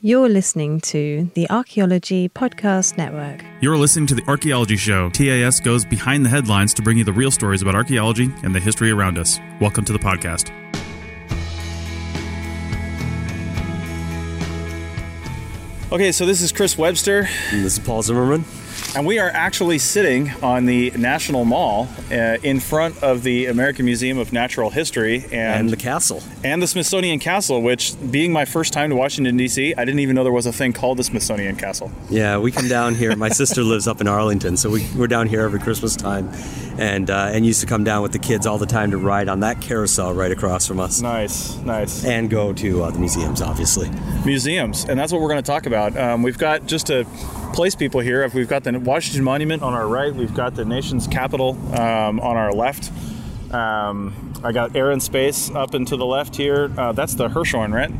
You're listening to the Archaeology Podcast Network. You're listening to The Archaeology Show. TAS goes behind the headlines to bring you the real stories about archaeology and the history around us. Welcome to the podcast. Okay, so this is Chris Webster, And this is Paul Zimmerman. And we are actually sitting on the National Mall uh, in front of the American Museum of Natural History And and the castle. and the Smithsonian Castle, which, being my first time to Washington D.C., I didn't even know there was a thing called the Smithsonian Castle. Yeah, we come down here. My sister lives up in Arlington, so we, we're down here every Christmas time, and uh, and used to come down with the kids all the time to ride on that carousel right across from us, Nice, nice. and go to uh, the museums, obviously. Museums, and that's what we're going to talk about. Um, we've got just to place people here. We've got the Washington Monument on our right. We've got the nation's Capitol um, on our left. Um, I got Air and Space up and to the left here. Uh, that's the Hirshhorn, right?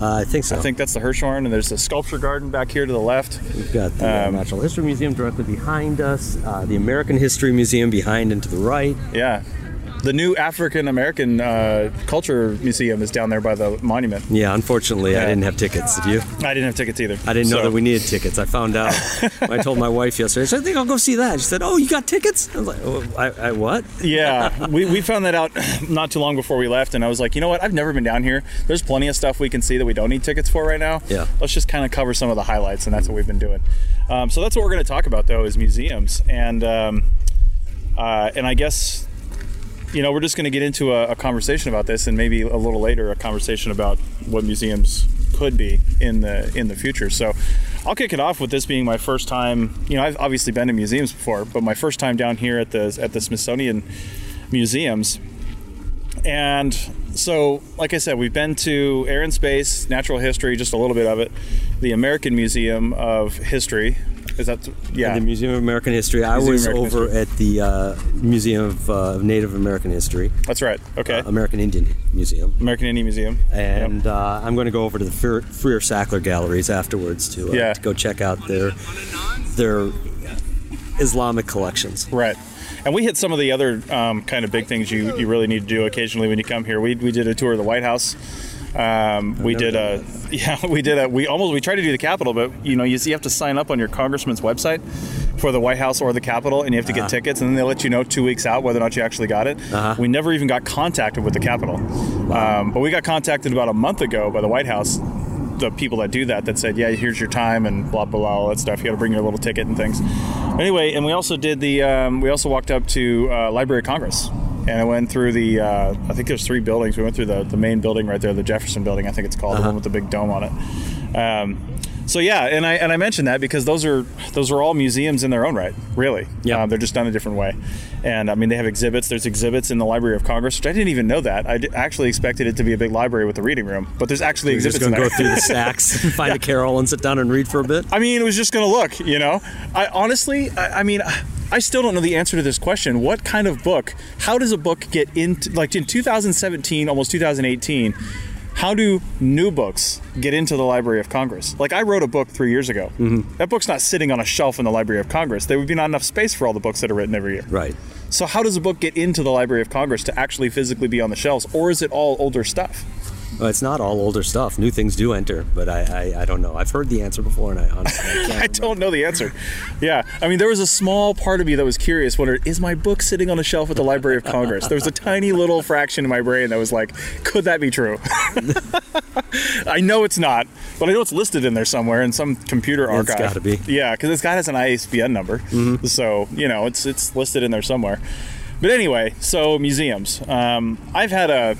Uh, I think so. I think that's the Hirshhorn, and there's a sculpture garden back here to the left. we've got the uh, um, Natural History Museum directly behind us, uh, the American History Museum behind and to the right. Yeah. The new African American uh, Culture Museum is down there by the monument. Yeah, unfortunately, I didn't have tickets. Did you? I didn't have tickets either. I didn't know that we needed tickets. I found out. I told my wife yesterday. I said, I think I'll go see that. She said, Oh, you got tickets? I was like, oh, I, I what? Yeah, we, we found that out not too long before we left, and I was like, you know what? I've never been down here. There's plenty of stuff we can see that we don't need tickets for right now. Yeah. Let's just kind of cover some of the highlights, and that's what we've been doing. Um, so that's what we're going to talk about, though, is museums, and um, uh, and I guess you know we're just going to get into a, a conversation about this, and maybe a little later a conversation about what museums could be in the in the future. So. I'll kick it off with this being my first time. You know, I've obviously been to museums before, but my first time down here at the at the Smithsonian museums. And so, like I said, we've been to Air and Space, Natural History, just a little bit of it, the American Museum of History. Is that yeah? The Museum of American History. I Museum was over at the uh, Museum of uh, Native American History, That's right. Okay, American Indian Museum. American Indian Museum. And Yep. uh, I'm going to go over to the Freer, Freer Sackler galleries afterwards to, uh, Yeah. to go check out their their Islamic collections. Right. And we hit some of the other um, kind of big things you, you really need to do occasionally when you come here. We, we did a tour of the White House. Um, we did a yeah we did a we almost we tried to do the Capitol, but you know you, you have to sign up on your congressman's website for the White House or the Capitol, and you have to get tickets, and then they let you know two weeks out whether or not you actually got it. Uh-huh. We never even got contacted with the Capitol, um, but we got contacted about a month ago by the White House. The people that do that that said, yeah, here's your time and blah blah blah all that stuff. You got to bring your little ticket and things. Anyway, and we also did the um, we also walked up to uh, Library of Congress and I went through the uh, I think there's three buildings. We went through the, the main building right there, the Jefferson Building, I think it's called, the one with the big dome on it. Um, so yeah, and I and I mentioned that because those are those are all museums in their own right, really. Yeah. Um, they're just done a different way, and I mean they have exhibits. There's exhibits in the Library of Congress, which I didn't even know that. I d- actually expected it to be a big library with a reading room, but there's actually You're exhibits just going in to there. go through the stacks and find a carrel and sit down and read for a bit. I mean, it was just going to look, you know. I honestly, I, I mean, I still don't know the answer to this question. What kind of book? How does a book get into like in 2017, almost 2018? How do new books get into the Library of Congress? Like I wrote a book three years ago. Mm-hmm. That book's not sitting on a shelf in the Library of Congress. There would be not enough space for all the books that are written every year. Right. So how does a book get into the Library of Congress to actually physically be on the shelves, or is it all older stuff? Well, it's not all older stuff. New things do enter, but I, I, I don't know. I've heard the answer before, and I honestly I can't. I don't know the answer. Yeah, I mean, there was a small part of me that was curious. Wondered, is my book sitting on a shelf at the Library of Congress? There was a tiny little fraction in my brain that was like, could that be true? I know it's not, but I know it's listed in there somewhere in some computer It's archive. gotta be. Yeah, because this guy has an ISBN number, so you know it's it's listed in there somewhere. But anyway, so museums. Um, I've had a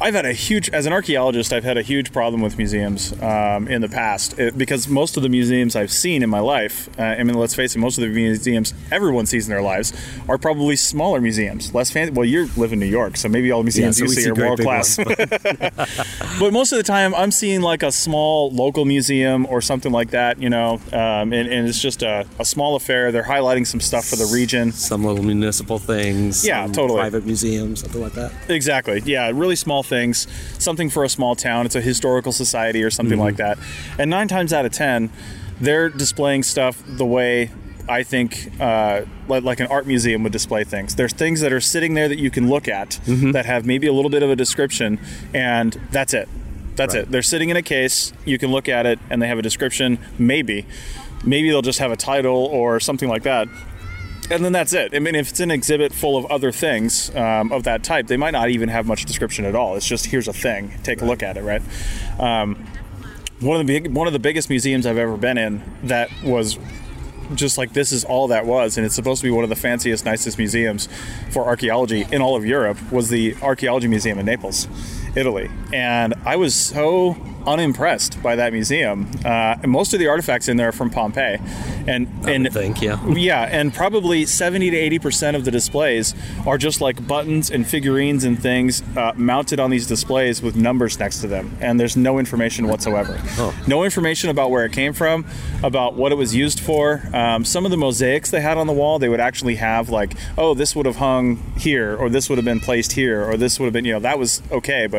I've had a huge, as an archaeologist, I've had a huge problem with museums um, in the past it, because most of the museums I've seen in my life, uh, I mean, let's face it, most of the museums everyone sees in their lives are probably smaller museums, less fancy. Well, you live in New York, so maybe all the museums so you see are world class. but most of the time, I'm seeing like a small local museum or something like that, you know, um, and, and it's just a, a small affair. They're highlighting some stuff for the region. Some little municipal things. Yeah, totally. Private museums, something like that. Exactly. Yeah, really small things. Something for a small town. It's a historical society or something like that. And nine times out of ten, they're displaying stuff the way I think uh, like, like an art museum would display things. There's things that are sitting there that you can look at that have maybe a little bit of a description, and that's it. That's Right. it. They're sitting in a case. You can look at it, and they have a description. Maybe, maybe they'll just have a title or something like that and then that's it. I mean, if it's an exhibit full of other things um, of that type, they might not even have much description at all. It's just here's a thing, take a look at it, right? Um, one of the big, one of the biggest museums I've ever been in that was just like this is all that was, and it's supposed to be one of the fanciest, nicest museums for archaeology in all of Europe. Was the Archaeology Museum in Naples, Italy, and I was so unimpressed by that museum. Uh, and most of the artifacts in there are from Pompeii, and and think, yeah. yeah, and probably 70 to 80 percent of the displays are just like buttons and figurines and things uh, mounted on these displays with numbers next to them, and there's no information whatsoever. No information about where it came from, about what it was used for. Um, some of the mosaics they had on the wall, they would actually have like, oh, this would have hung here, or this would have been placed here, or this would have been, you know, that was okay, but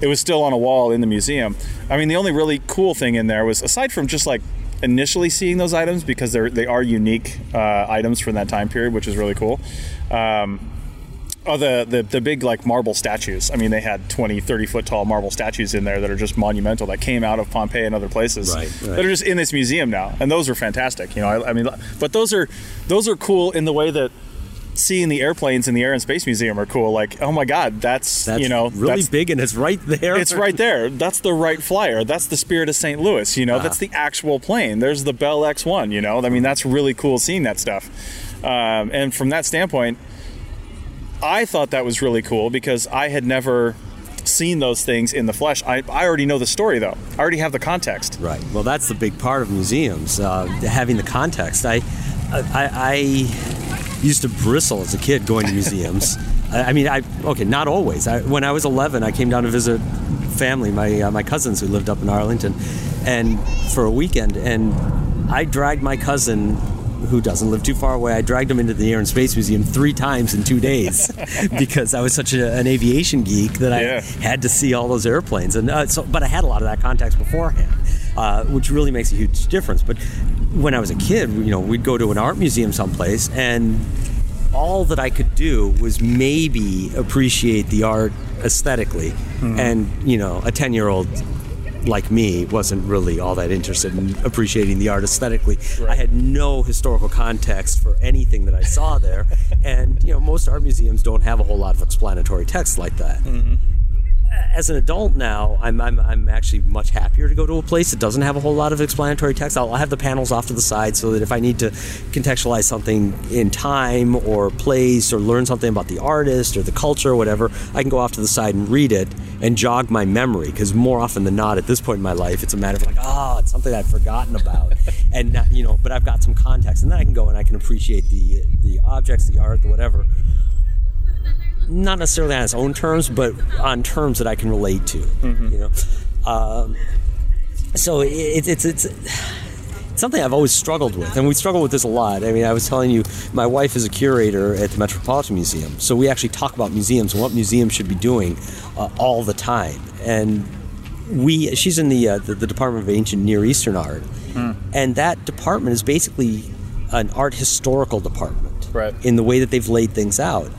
it was still on a wall in the museum. I mean, the only really cool thing in there was aside from just like initially seeing those items because they're they are unique uh, items from that time period, which is really cool. Um, oh, the, the the big like marble statues. I mean, they had 20, 30 foot tall marble statues in there that are just monumental that came out of Pompeii and other places Right, right. that are just in this museum now, and those are fantastic. You know, I, I mean, but those are those are cool in the way that. Seeing the airplanes in the Air and Space Museum are cool. Like, oh my God, that's, That's you know really big and it's right there. it's right there. That's the Wright Flyer. That's the Spirit of St. Louis. You know, Uh-huh. that's the actual plane. There's the Bell X1. You know, I mean, that's really cool seeing that stuff. Um, and from that standpoint, I thought that was really cool because I had never seen those things in the flesh. I, I already know the story though. I already have the context. Right. Well, that's the big part of museums, uh, having the context. I, I, I used to bristle as a kid going to museums. I mean, I okay, not always. I, when I was 11, I came down to visit family, my uh, my cousins who lived up in Arlington, and for a weekend, and I dragged my cousin. Who doesn't live too far away? I dragged him into the Air and Space Museum three times in two days because I was such a, an aviation geek that I Yeah. had to see all those airplanes. And uh, so, but I had a lot of that context beforehand, uh, which really makes a huge difference. But when I was a kid, you know, we'd go to an art museum someplace, and all that I could do was maybe appreciate the art aesthetically, and you know, a ten-year-old. Like me, wasn't really all that interested in appreciating the art aesthetically. I had no historical context for anything that I saw there, and you know most art museums don't have a whole lot of explanatory text like that mm-hmm. As an adult now, I'm, I'm, I'm actually much happier to go to a place that doesn't have a whole lot of explanatory text. I'll, I'll have the panels off to the side so that if I need to contextualize something in time or place or learn something about the artist or the culture or whatever, I can go off to the side and read it and jog my memory. Because more often than not, at this point in my life, it's a matter of like, oh, it's something I've forgotten about, and not, you know, but I've got some context, and then I can go and I can appreciate the the objects, the art, the whatever not necessarily on its own terms, but on terms that I can relate to. You know, um, so it, it's it's something I've always struggled with, and we struggle with this a lot. I mean, I was telling you, my wife is a curator at the Metropolitan Museum, so we actually talk about museums and what museums should be doing uh, all the time, and. We, she's in the, uh, the the Department of Ancient Near Eastern Art, and that department is basically an art historical department Right. in the way that they've laid things out.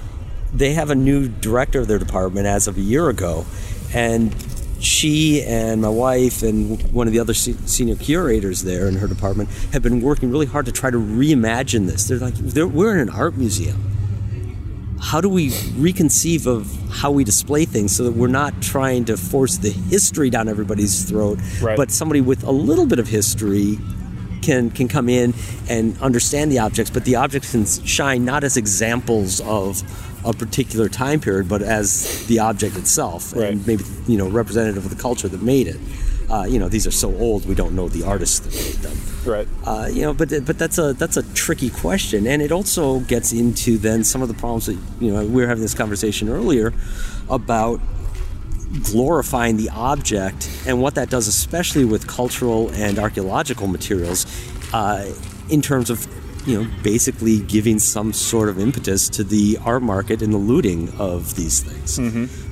They have a new director of their department as of a year ago, and she and my wife and one of the other senior curators there in her department have been working really hard to try to reimagine this. They're like, they're, we're in an art museum. How do we reconceive of how we display things so that we're not trying to force the history down everybody's throat, Right. but somebody with a little bit of history can can come in and understand the objects, but the objects can shine not as examples of a particular time period, but as the object itself, Right. and maybe you know representative of the culture that made it. Uh, you know, these are so old we don't know the artists that made them. Right. Uh, you know, but but that's a that's a tricky question, and it also gets into then some of the problems that you know we were having this conversation earlier about glorifying the object and what that does, especially with cultural and archaeological materials, uh, in terms of you know basically giving some sort of impetus to the art market and the looting of these things.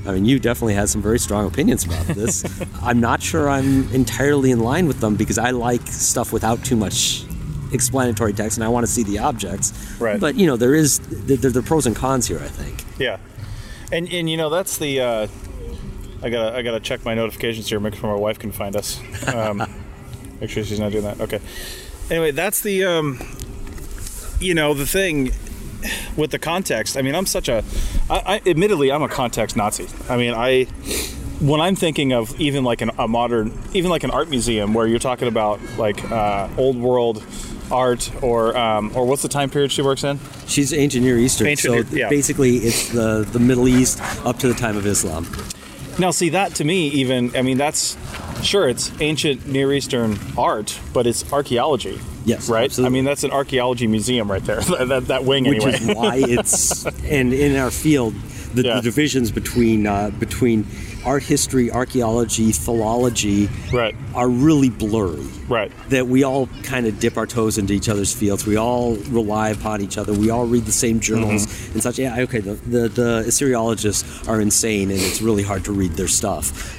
I mean, you definitely had some very strong opinions about this. I'm not sure I'm entirely in line with them because I like stuff without too much explanatory text and I want to see the objects. Right. But you know, there is there, there are pros and cons here. I think. Yeah, and and you know that's the. Uh, I gotta I gotta check my notifications here, make sure my wife can find us. Um, make sure she's not doing that. Okay. Anyway, that's the. Um, you know the thing with the context. I mean, I'm such a. I, I admittedly I'm a context Nazi. I mean, I when I'm thinking of even like an, a modern, even like an art museum where you're talking about like uh, old world art or um, or what's the time period she works in? She's ancient Near Eastern, Ancient so yeah. basically it's the the Middle East up to the time of Islam. Now, see that to me, even I mean, that's sure it's ancient Near Eastern art, but it's archaeology. Yes, right. absolutely. I mean, that's an archaeology museum right there. that, that wing, which anyway. is why it's and in our field the, Yeah. the divisions between uh, between art history, archaeology, philology Right. are really blurry. right. That we all kind of dip our toes into each other's fields. We all rely upon each other. We all read the same journals Mm-hmm. and such. Yeah, okay. The, the the Assyriologists are insane, and it's really hard to read their stuff.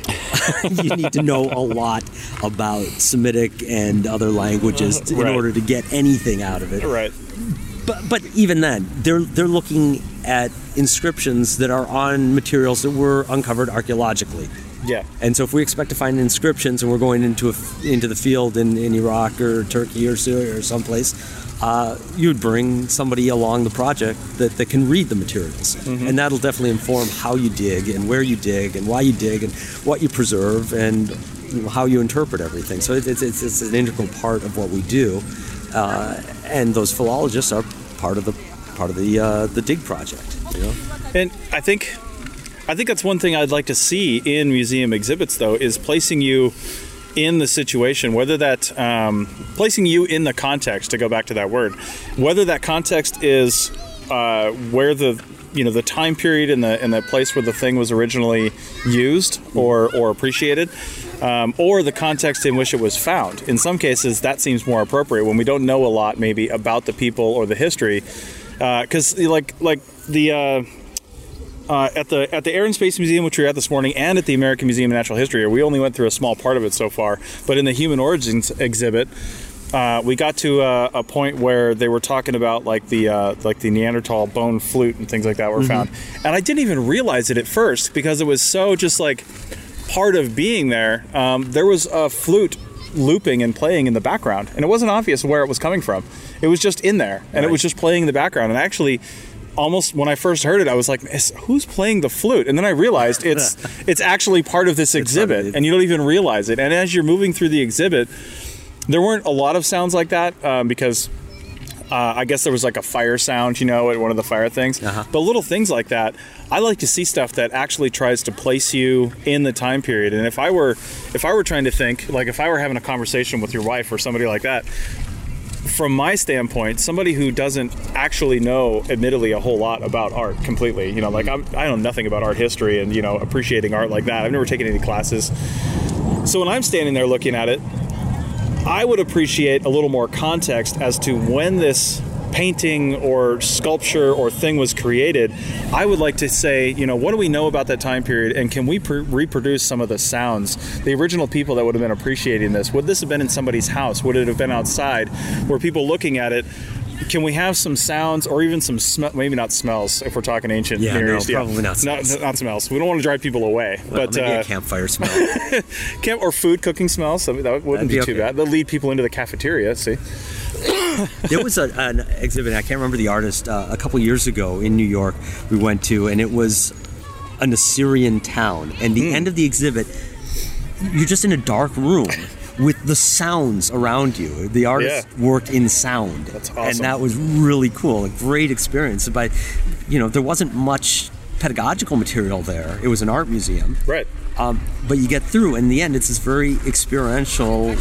you need to know a lot about Semitic and other languages to- in order to get anything out of it. Right. But but even then, they're they're looking at inscriptions that are on materials that were uncovered archaeologically. Yeah. And so, if we expect to find inscriptions, and we're going into a, into the field in, in Iraq or Turkey or Syria or someplace, uh, you'd bring somebody along the project that, that can read the materials, and that'll definitely inform how you dig and where you dig and why you dig and what you preserve and you know, how you interpret everything. So it's, it's, it's, it's an integral part of what we do, uh, and those philologists are part of the part of the uh, the dig project. You know? And I think, I think that's one thing I'd like to see in museum exhibits, though, is placing you in the situation, whether that um, placing you in the context. To go back to that word, whether that context is uh, where the you know the time period and the and the place where the thing was originally used or or appreciated. Um, or the context in which it was found. In some cases, that seems more appropriate when we don't know a lot, maybe about the people or the history, because like like the uh, uh, at the at the Air and Space Museum, which we were at this morning, and at the American Museum of Natural History. We only went through a small part of it so far, but in the Human Origins exhibit, uh, we got to a, a point where they were talking about like the uh, like the Neanderthal bone flute and things like that were found, and I didn't even realize it at first because it was so just like part of being there. Um, there was a flute looping and playing in the background, and it wasn't obvious where it was coming from. It was just in there, and it was just playing in the background. And actually, almost when I first heard it, I was like, "Who's playing the flute?" And then I realized it's it's actually part of this exhibit, and you don't even realize it. And as you're moving through the exhibit, there weren't a lot of sounds like that um, because. Uh, I guess there was like a fire sound, you know, at one of the fire things. Uh-huh. But little things like that, I like to see stuff that actually tries to place you in the time period. And if I were, if I were trying to think, like if I were having a conversation with your wife or somebody like that, from my standpoint, somebody who doesn't actually know, admittedly, a whole lot about art completely, you know, like I'm, I know nothing about art history and you know appreciating art like that. I've never taken any classes. So when I'm standing there looking at it, I would appreciate a little more context as to when this painting or sculpture or thing was created. I would like to say, you know, what do we know about that time period and can we pr- reproduce some of the sounds? The original people that would have been appreciating this, would this have been in somebody's house? Would it have been outside? Were people looking at it? Can we have some sounds or even some smell? Maybe not smells if we're talking ancient Yeah, Near no, East. probably not smells. Not, smells. We don't want to drive people away. Well, but maybe uh, a campfire smell. camp or food cooking smells. Mean, that wouldn't That'd be, be too okay. bad. They'll lead people into the cafeteria. See, there was a, an exhibit. I can't remember the artist. Uh, a couple years ago in New York, we went to, and it was an Assyrian town. And the end of the exhibit, you're just in a dark room. With the sounds around you, the artist Yeah. worked in sound, That's and that was really cool. A great experience. But, you know, there wasn't much pedagogical material there. It was an art museum. Right. Um, but you get through, and in the end, it's this very experiential,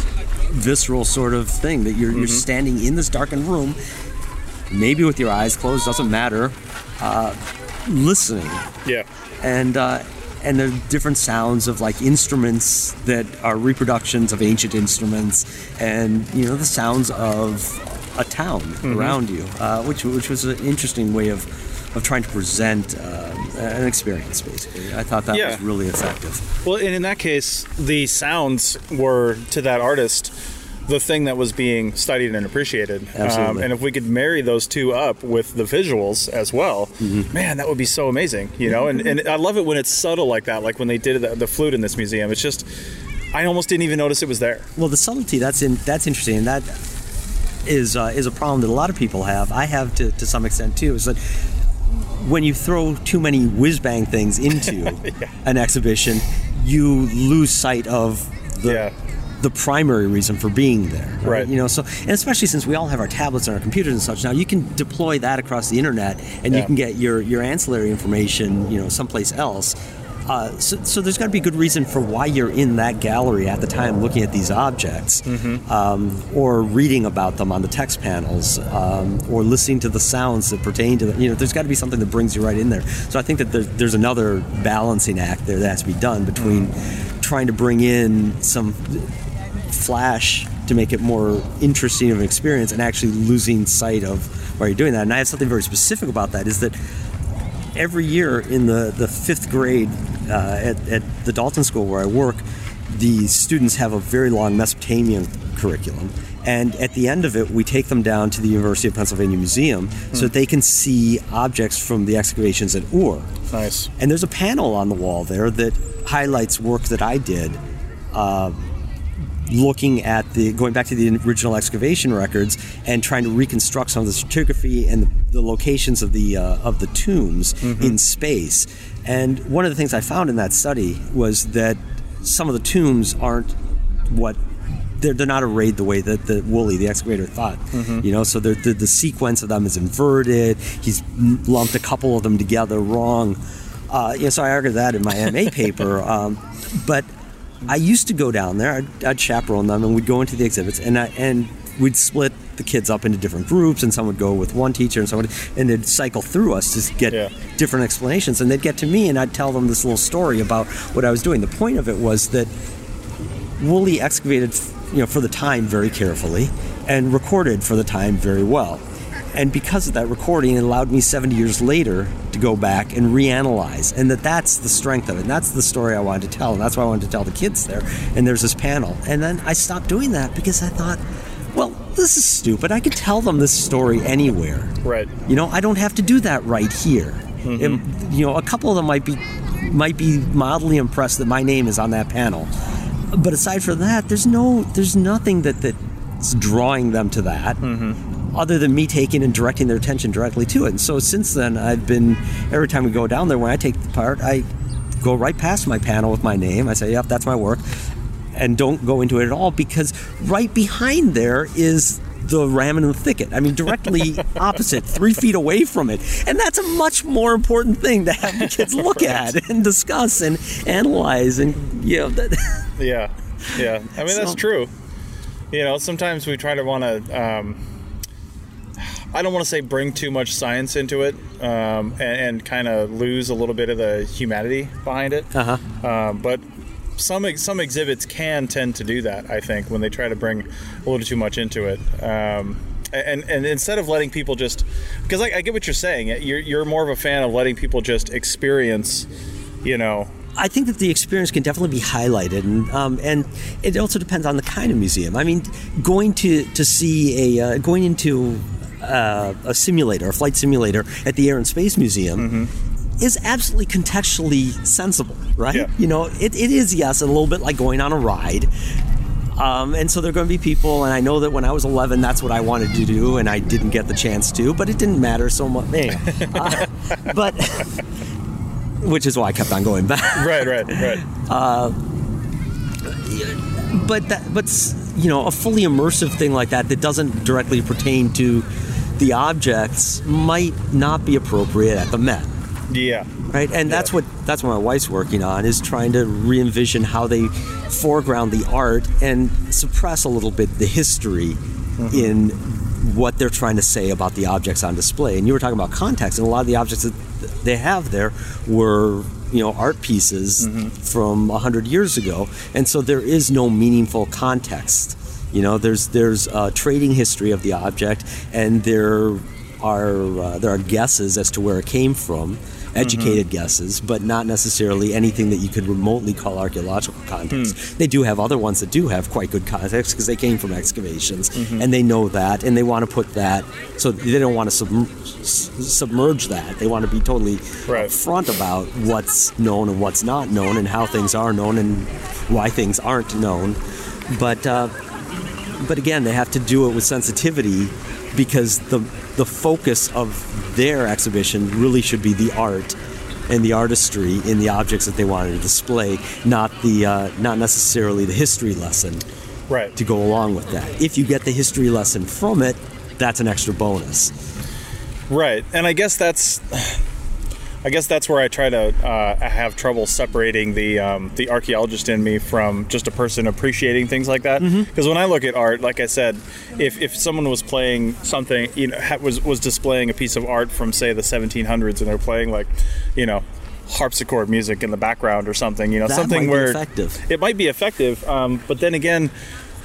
visceral sort of thing that you're, you're standing in this darkened room, maybe with your eyes closed, doesn't matter, uh, listening. Yeah. And, uh, and the different sounds of like instruments that are reproductions of ancient instruments, and you know the sounds of a town Mm-hmm. around you, uh, which which was an interesting way of of trying to present uh, an experience. Basically, I thought that Yeah. was really effective. Well, and in that case, the sounds were to that artist the thing that was being studied and appreciated. Um, and if we could marry those two up with the visuals as well, Mm-hmm. man, that would be so amazing. You know, and, and I love it when it's subtle like that. Like when they did the, the flute in this museum, it's just I almost didn't even notice it was there. Well, the subtlety that's in that's interesting, and that is uh, is a problem that a lot of people have. I have to, to some extent too. Is that when you throw too many whiz bang things into an exhibition, you lose sight of the Yeah. The primary reason for being there. Right. You know, so and especially since we all have our tablets and our computers and such now, you can deploy that across the internet, and you can get your your ancillary information, you know, someplace else. Uh, so, so there's got to be good reason for why you're in that gallery at the time looking at these objects, um, or reading about them on the text panels, um, or listening to the sounds that pertain to them. You know, there's got to be something that brings you right in there. So I think that there's, there's another balancing act there that has to be done between trying to bring in some flash to make it more interesting of an experience and actually losing sight of why you're doing that. And I have something very specific about that is that every year in the, the fifth grade uh, at, at the Dalton School where I work, the students have a very long Mesopotamian curriculum. And at the end of it, we take them down to the University of Pennsylvania Museum so that they can see objects from the excavations at Ur. Nice. And there's a panel on the wall there that highlights work that I did, uh, looking at the going back to the original excavation records and trying to reconstruct some of the stratigraphy and the, the locations of the uh, of the tombs in space. And one of the things I found in that study was that some of the tombs aren't what they're, they're not arrayed the way that the Woolley, the excavator, thought. You know, so the, the sequence of them is inverted. He's lumped a couple of them together wrong. Uh, know, so I argued that in my MA paper. Um, but I used to go down there. I'd, I'd chaperone them, and we'd go into the exhibits, and I, and we'd split the kids up into different groups, and some would go with one teacher, and someone, and they'd cycle through us to get Yeah. different explanations, and they'd get to me, and I'd tell them this little story about what I was doing. The point of it was that Woolley excavated, you know, for the time very carefully, and recorded for the time very well. And because of that recording, it allowed me 70 years later to go back and reanalyze, and that that's the strength of it. And that's the story I wanted to tell, and that's why I wanted to tell the kids there. And there's this panel, and then I stopped doing that because I thought, well, this is stupid. I could tell them this story anywhere. Right. You know, I don't have to do that right here. Mm-hmm. It- you know, a couple of them might be might be mildly impressed that my name is on that panel, but aside from that, there's no there's nothing that that's drawing them to that. Mm-hmm. Other than me taking and directing their attention directly to it, and so since then I've been every time we go down there when I take the part, I go right past my panel with my name. I say, "Yep, that's my work," and don't go into it at all because right behind there is the ram in the thicket. I mean, directly opposite, three feet away from it. And that's a much more important thing to have the kids look at and discuss and analyze. And, you know, that, Yeah, yeah. I mean, that's true. You know, sometimes we try to want to. Um, I don't want to say bring too much science into it, um, and, and kind of lose a little bit of the humanity behind it. uh huh. Um, but some some exhibits can tend to do that. I think when they try to bring a little too much into it. Um, and, and instead of letting people just because I, I get what you're saying you're, you're more of a fan of letting people just experience you know I think that the experience can definitely be highlighted, and um, and it also depends on the kind of museum. I mean, going to to see a uh, going into uh, a simulator, a flight simulator at the Air and Space Museum. Is absolutely contextually sensible, right? Yeah. You know, it, it is yes, a little bit like going on a ride, um, and so there are going to be people, and I know that when I was 11, that's what I wanted to do, and I didn't get the chance to, but it didn't matter so much. Anyway, uh, but which is why I kept on going back. right right right but that but you know a fully immersive thing like that that doesn't directly pertain to the objects might not be appropriate at the Met. Yeah. Right, and that's what that's what my wife's working on is trying to re-envision how they foreground the art and suppress a little bit the history mm-hmm. in what they're trying to say about the objects on display. And you were talking about context, and a lot of the objects that they have there were you know art pieces mm-hmm. from a hundred years ago, and so there is no meaningful context. You know, there's there's a trading history of the object, and there are uh, there are guesses as to where it came from, educated guesses, but not necessarily anything that you could remotely call archaeological context. They do have other ones that do have quite good context because they came from excavations, and they know that, and they want to put that. So they don't want to submer- submerge that. They want to be totally Right. upfront about what's known and what's not known, and how things are known and why things aren't known. But uh, but again, they have to do it with sensitivity because the the focus of their exhibition really should be the art and the artistry in the objects that they wanted to display, not the uh, not necessarily the history lesson Right. to go along with that. If you get the history lesson from it, that's an extra bonus. Right, and I guess that's, I guess that's where I try to uh, have trouble separating the um, the archaeologist in me from just a person appreciating things like that. Because when I look at art, like I said, if, if someone was playing something, you know, ha- was was displaying a piece of art from say the 1700s, and they're playing like, you know. Harpsichord music in the background, or something, you know, That something might be where effective. it might be effective. Um, but then again,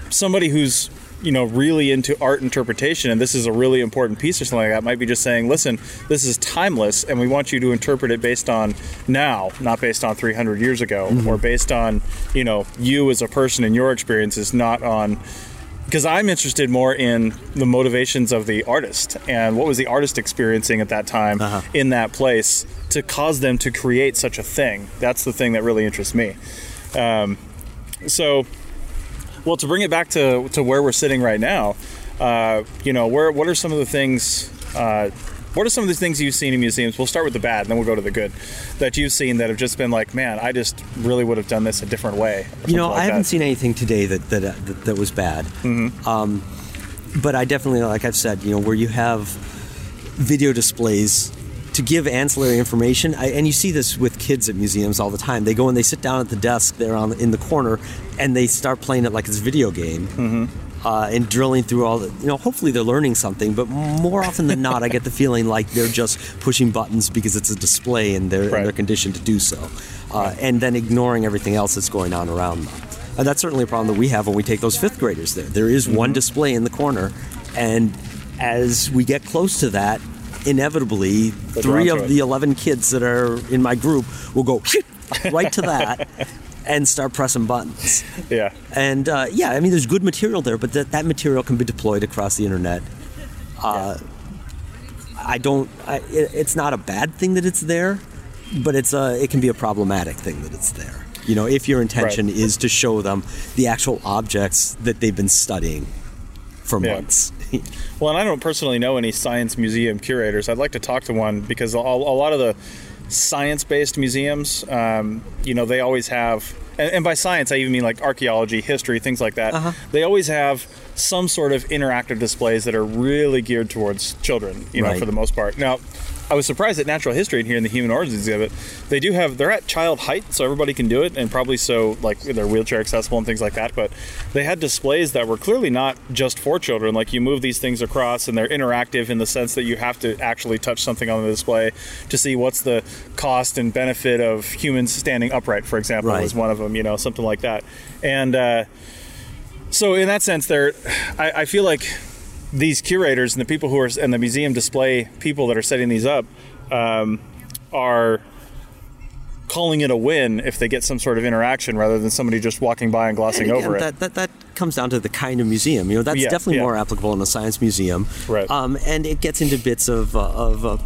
somebody who's you know really into art interpretation and this is a really important piece or something like that might be just saying listen this is timeless and we want you to interpret it based on now not based on 300 years ago or based on you know you as a person and your experiences not on because I'm interested more in the motivations of the artist and what was the artist experiencing at that time in that place to cause them to create such a thing. That's the thing that really interests me. Um, so, well, to bring it back to, to where we're sitting right now, uh, you know, where what are some of the things? Uh, what are some of the things you've seen in museums? We'll start with the bad, and then we'll go to the good that you've seen that have just been like, man, I just really would have done this a different way. You know, like I haven't that. seen anything today that that, uh, that, that was bad. Mm-hmm. Um, but I definitely, like I've said, you know, where you have video displays to give ancillary information, I, and you see this with kids at museums all the time. They go and they sit down at the desk there on in the corner, and they start playing it like it's a video game. Mm-hmm. Uh, and drilling through all the, you know, hopefully they're learning something, but more often than not, I get the feeling like they're just pushing buttons because it's a display and they're, Right. and they're conditioned to do so, uh, and then ignoring everything else that's going on around them. And that's certainly a problem that we have when we take those fifth graders there. There is Mm-hmm. one display in the corner, and as we get close to that, inevitably, three of to the 11 kids that are in my group will go right to that and start pressing buttons. Yeah. And uh, yeah, I mean, there's good material there, but that, that material can be deployed across the internet. Uh, I don't. I, it, it's not a bad thing that it's there, but it's a. It can be a problematic thing that it's there. You know, if your intention Right. is to show them the actual objects that they've been studying for Yeah. months. Well, and I don't personally know any science museum curators. I'd like to talk to one because a, a lot of the science-based museums, um, you know, they always have, and, and by science I even mean like archaeology, history, things like that. Uh-huh. They always have some sort of interactive displays that are really geared towards children, you know, for the most part. Now, I was surprised at Natural History in here in the Human Origins exhibit. They do have they're at child height, so everybody can do it, and probably so like they're wheelchair accessible and things like that. But they had displays that were clearly not just for children. Like you move these things across, and they're interactive in the sense that you have to actually touch something on the display to see what's the cost and benefit of humans standing upright, for example, Right. was one of them. You know, something like that, and. Uh, so in that sense, there, I, I feel like these curators and the people who are and the museum display people that are setting these up um, are calling it a win if they get some sort of interaction rather than somebody just walking by and glossing And again, over it. that, that, that comes down to the kind of museum. You know, that's Yeah, definitely yeah. more applicable in a science museum. Right. Um, and it gets into bits of, uh, of uh,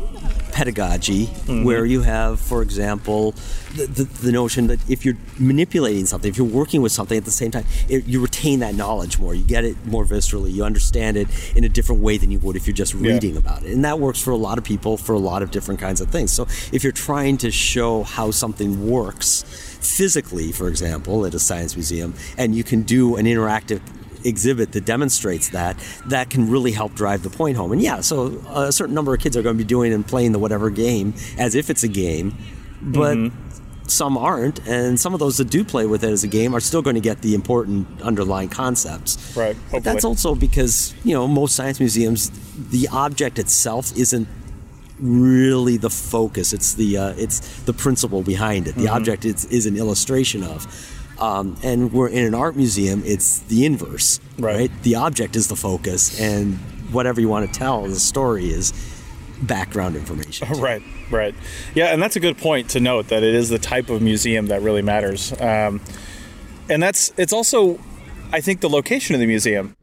pedagogy Mm-hmm. where you have, for example, the, the, the notion that if you're manipulating something, if you're working with something at the same time, it, you retain that knowledge more. You get it more viscerally. You understand it in a different way than you would if you're just Yeah. reading about it. And that works for a lot of people for a lot of different kinds of things. So if you're trying to show how something works physically, for example, at a science museum, and you can do an interactive exhibit that demonstrates that, that can really help drive the point home. And yeah, so a certain number of kids are going to be doing and playing the whatever game as if it's a game, but Mm-hmm. some aren't, and some of those that do play with it as a game are still going to get the important underlying concepts. Right, But that's also because you know most science museums, the object itself isn't really the focus. It's the uh, it's the principle behind it. The Mm-hmm. object is, is an illustration of. Um, and we're in an art museum. It's the inverse, Right. The object is the focus, and whatever you want to tell the story is background information. Right, right. Yeah, and that's a good point to note that it is the type of museum that really matters. Um, and that's it's also, I think, the location of the museum.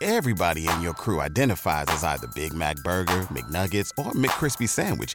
Everybody in your crew identifies as either Big Mac Burger, McNuggets, or McCrispy Sandwich.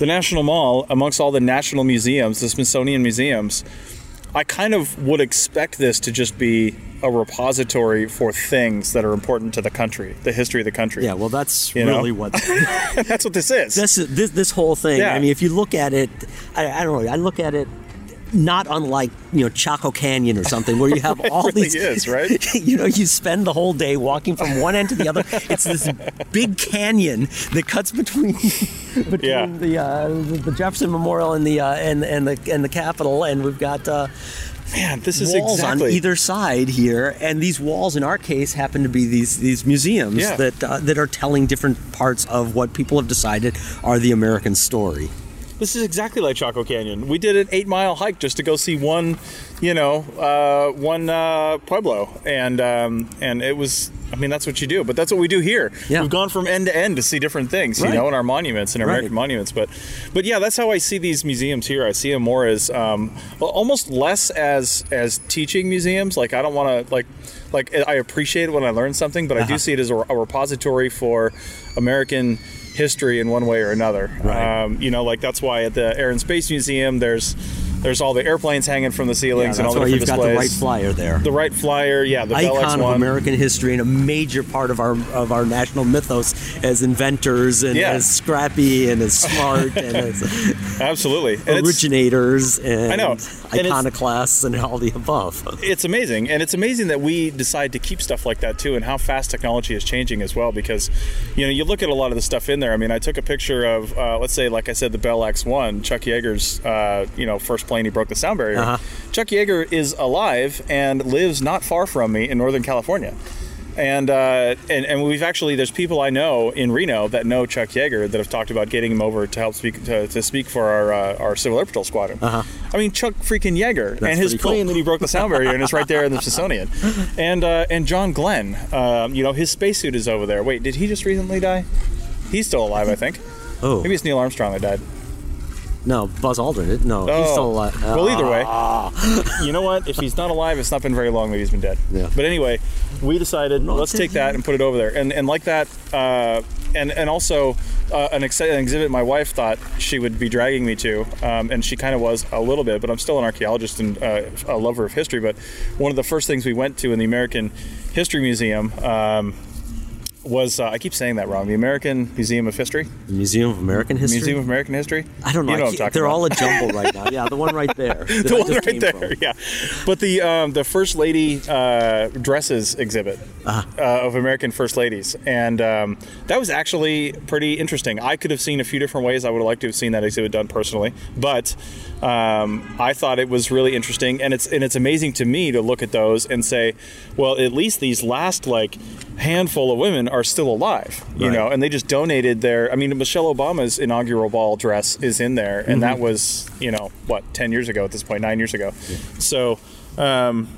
the National Mall, amongst all the national museums, the Smithsonian museums, I kind of would expect this to just be a repository for things that are important to the country, the history of the country. Yeah, well, that's You know? really what that's what this is. this this this whole thing. Yeah. I mean, if you look at it, I, I don't know. I look at it not unlike you know Chaco Canyon or something, where you have all really these. is, right? You know, you spend the whole day walking from one end to the other. It's this big canyon that cuts between between Yeah. the, uh, the Jefferson Memorial and the uh, and and the and the Capitol, and we've got. Uh, Man, this is walls exactly on either side here, and these walls, in our case, happen to be these these museums Yeah. that uh, that are telling different parts of what people have decided are the American story. This is exactly like Chaco Canyon. We did an eight mile hike just to go see one, you know, uh, one uh, pueblo, and um, and it was. I mean, that's what you do, but that's what we do here. Yeah. We've gone from end to end to see different things, you Right. know, in our monuments and our Right. American monuments. But, but yeah, that's how I see these museums here. I see them more as um, well, almost less as as teaching museums. Like I don't want to like like I appreciate it when I learn something, but I Uh-huh. do see it as a, a repository for American history in one way or another. Right. Um, you know, like that's why at the Air and Space Museum, there's there's all the airplanes hanging from the Yeah, ceilings and all that's the different you've got the Wright Flyer there. The Wright Flyer, yeah, the Bell Icon of X1. American history and a major part of our of our national mythos as inventors and Yeah. as scrappy and as smart and as Absolutely. And originators and I know. And iconoclasts and all the above. it's amazing, and it's amazing that we decide to keep stuff like that too, and how fast technology is changing as well. Because, you know, you look at a lot of the stuff in there. I mean, I took a picture of, uh, let's say, like I said, the Bell X1, Chuck Yeager's, uh, you know, first plane he broke the sound barrier. Uh-huh. Chuck Yeager is alive and lives not far from me in Northern California. And, uh, and and we've actually there's people I know in Reno that know Chuck Yeager that have talked about getting him over to help speak to, to speak for our uh, our Civil Air Patrol squadron. I mean Chuck freaking Yeager and his pretty cool. plane that he broke the sound barrier and it's right there in the Smithsonian. And uh, and John Glenn, um, you know his spacesuit is over there. Wait, did he just recently die? He's still alive, I think. Oh Maybe it's Neil Armstrong that died. No, Buzz Aldrin. No, he's Oh. still alive. Well, either way, Ah. you know what? If he's not alive, it's not been very long that he's been dead. Yeah. But anyway, we decided let's take that and put it over there, and and like that, uh, and and also uh, an, ex- an exhibit my wife thought she would be dragging me to, um, and she kind of was a little bit, but I'm still an archaeologist and uh, a lover of history. But one of the first things we went to in the American History Museum. Um, was uh, I keep saying that wrong. The American Museum of History, The Museum of American History. Museum of American History. I don't know. You know I what I'm they're about. all a jumble right now. Yeah, the one right there. the one right there, from. yeah. But the um, the first lady uh, dresses exhibit Uh-huh. uh, of American first ladies, and um, that was actually pretty interesting. I could have seen a few different ways. I would have liked to have seen that exhibit done personally, but um, I thought it was really interesting, and it's and it's amazing to me to look at those and say, well, at least these last like handful of women are still alive, you Right. know, and they just donated their. I mean, Michelle Obama's inaugural ball dress is in there, and that Mhm. was you know what ten years ago at this point, nine years ago. So, um,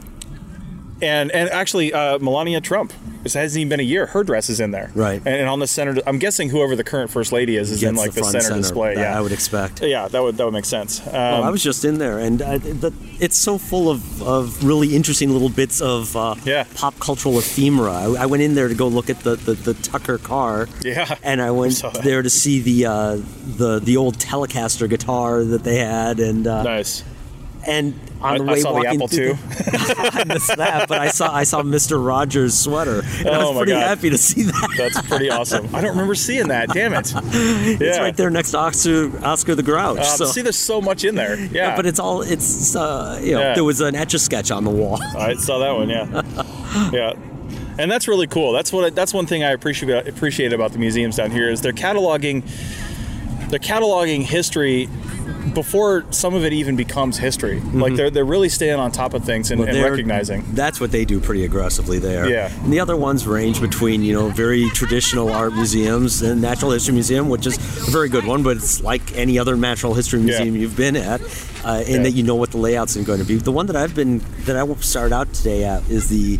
and and actually, uh, Melania Trump. It hasn't even been a year. Her dress is in there, Right. And, and on the center, I'm guessing whoever the current first lady is is in like the the, center, center, display. Yeah, I would expect. Yeah, that would that would make sense. Um, well, I was just in there, and uh, the, it's so full of, of really interesting little bits of uh, pop cultural ephemera. I, I went in there to go look at the, the, the Tucker car, Yeah. and I went that. there to see the uh, the the old Telecaster guitar that they had, and uh, nice. And on I- the I way saw the Apple through the- I missed that, but I saw I saw Mr. Rogers' sweater, and I was Oh pretty God. happy to see that. That's pretty awesome. I don't remember seeing that. Damn it. It's right there next to Oscar, Oscar the Grouch. Um, so. See, there's so much in there. Yeah, but it's all it's uh, you know Yeah. there was an etch a sketch on the wall. I saw that one. Yeah, yeah, and that's really cool. That's what I, that's one thing I appreciate appreciate about the museums down here is they're cataloging they're cataloging history before some of it even becomes history. Like they're they're really staying on top of things and, Well, and recognizing. That's what they do pretty aggressively there. Yeah. And the other ones range between, you know, very traditional art museums and Natural History Museum, which is a very good one, but it's like any other natural history museum you've been at, uh, in Yeah. that you know what the layout's are going to be. The one that I've been, that I started out today at is the,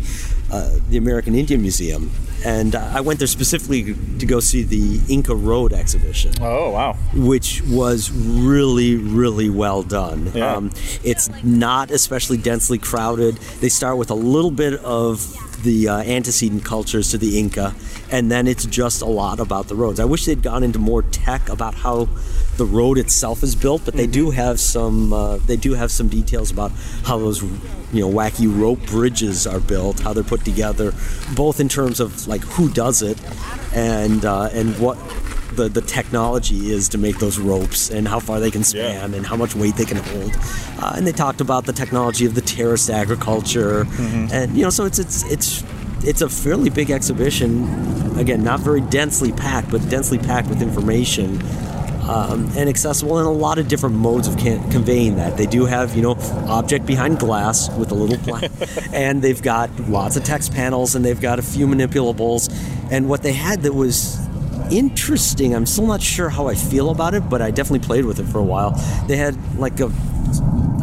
uh, the American Indian Museum. And uh, I went there specifically to go see the Inca Road exhibition. Oh, wow. Which was really, really well done. Yeah. Um, it's not especially densely crowded. They start with a little bit of the uh, antecedent cultures to the Inca, and then it's just a lot about the roads. I wish they'd gone into more tech about how the road itself is built, but they do have some. Uh, they do have some details about how those, you know, wacky rope bridges are built, how they're put together, both in terms of like who does it, and uh, and what the, the technology is to make those ropes and how far they can span and how much weight they can hold. Uh, and they talked about the technology of the terraced agriculture, and you know, so it's it's it's it's a fairly big exhibition. Again, not very densely packed, but densely packed with information. Um, and accessible in a lot of different modes of can- conveying that. They do have, you know, object behind glass with a little pla- and they've got lots of text panels and they've got a few manipulables. And what they had that was interesting, I'm still not sure how I feel about it, but I definitely played with it for a while. They had like a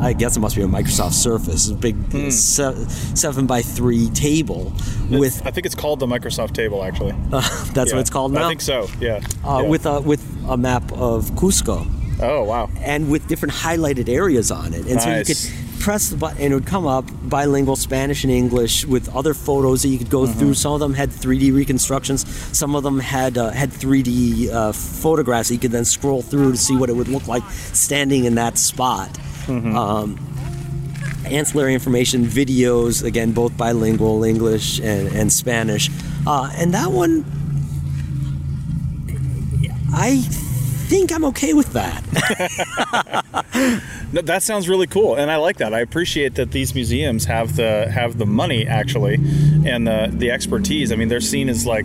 I guess it must be a Microsoft Surface, a big se- seven by three table with. I think it's called the Microsoft table actually. that's Yeah. what it's called now. I think so. Yeah. Uh, Yeah. With a with a map of Cusco. Oh wow! And with different highlighted areas on it, and so you Nice. could press the button and it would come up bilingual Spanish and English with other photos that you could go Mm-hmm. through. Some of them had 3D reconstructions. Some of them had uh, had 3D uh, photographs that you could then scroll through to see what it would look like standing in that spot. Mm-hmm. Um, ancillary information, videos, again, both bilingual, English and, and Spanish. Uh, and that one, I think I'm okay with that. No, that sounds really cool, and I like that. I appreciate that these museums have the have the money actually, and the the expertise. I mean, they're seen as like,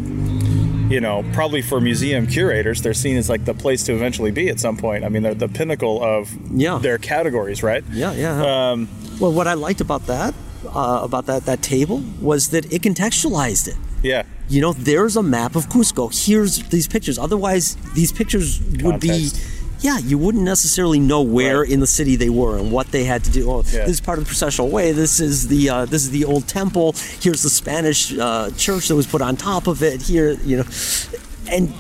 you know, probably for museum curators, they're seen as like the place to eventually be at some point. I mean, they're the pinnacle of Yeah. their categories, right? Yeah, yeah. Um, well, what I liked about that, uh, about that that table, was that it contextualized it. yeah. You know, there's a map of Cusco. Here's these pictures. Otherwise, these pictures would Context. be. Yeah, you wouldn't necessarily know where in the city they were and what they had to do. Oh, Yeah. this is part of the processional way. This is the uh, this is the old temple. Here's the Spanish uh, church that was put on top of it. Here, you know, and